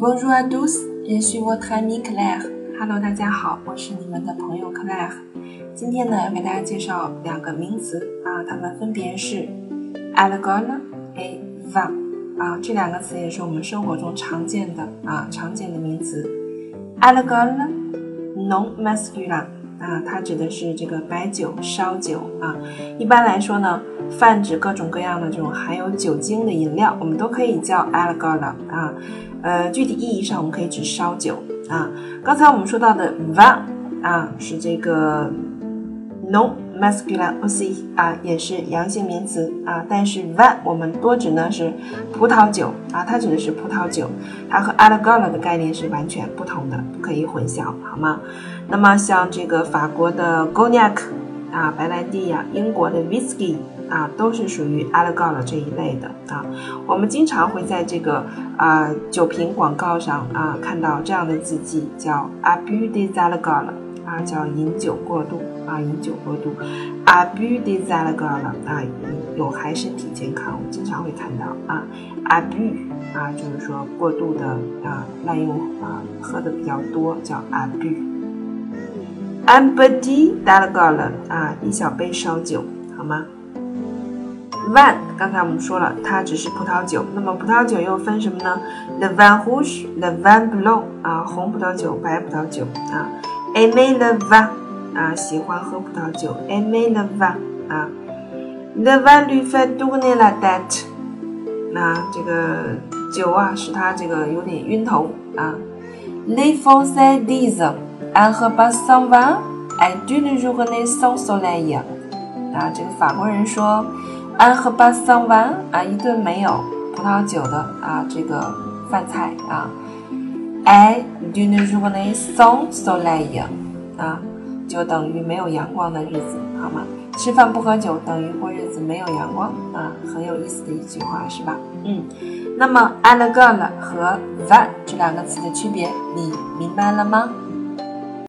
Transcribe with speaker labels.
Speaker 1: Bonjour à tous, je suis votre ami Claire. Hello，大家好，我是你们的朋友 Claire。今天呢，要给大家介绍两个名词啊，它们分别是 allegor et va 啊，这两个词也是我们生活中常见的啊常见的名词。allegor non masculine 啊，它指的是这个白酒、烧酒啊。一般来说呢，泛指各种各样的这种含有酒精的饮料，我们都可以叫 allegor 啊。呃，具体意义上我们可以指烧酒啊。刚才我们说到的 van 啊，是这个 non masculin aussi 啊，也是阳性名词啊。但是 vin 我们多指呢是葡萄酒啊，它指的是葡萄酒，它和 allegor 的概念是完全不同的，不可以混淆，好吗？那么像这个法国的 Cognac 啊，白兰地呀，英国的 Whisky。啊，都是属于 allegor 这一类的啊。我们经常会在这个啊酒瓶广告上啊看到这样的字迹，叫 abus des allegor 啊，叫饮酒过度啊，饮酒过度。abus des allegor 啊，有害身体健康，我们经常会看到啊，abus 啊，就是说过度的啊滥用啊，喝的比较多，叫 abus。un petit allegor 啊，一小杯烧酒，好吗？vin，刚才我们说了，它只是葡萄酒。那么葡萄酒又分什么呢？le vin rouge，le vin blanc，啊，红葡萄酒、白葡萄酒啊。Aimer le vin，啊，喜欢喝葡萄酒。aimer le vin，啊。le vin lui fait tourner la tête，那这个酒啊，使他这个有点晕头啊。Le français disent，un repas sans vin est une journée sans soleil，啊，这个法国人说。安和巴桑丸啊，一顿没有葡萄酒的啊，这个饭菜啊。哎，do you know what is sans soleil 啊？就等于没有阳光的日子，好吗？吃饭不喝酒等于过日子没有阳光啊，很有意思的一句话，是吧？嗯。那么 allegor 和 van 这两个词的区别，你明白了吗？